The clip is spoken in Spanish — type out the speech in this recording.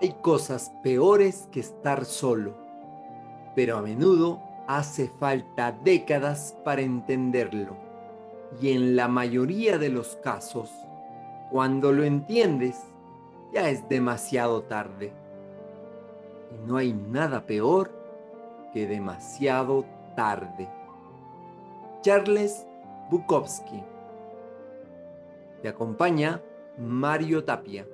Hay cosas peores que estar solo, pero a menudo hace falta décadas para entenderlo. Y en la mayoría de los casos, cuando lo entiendes, ya es demasiado tarde. Y no hay nada peor que demasiado tarde. Charles Bukowski. Te acompaña Mario Tapia.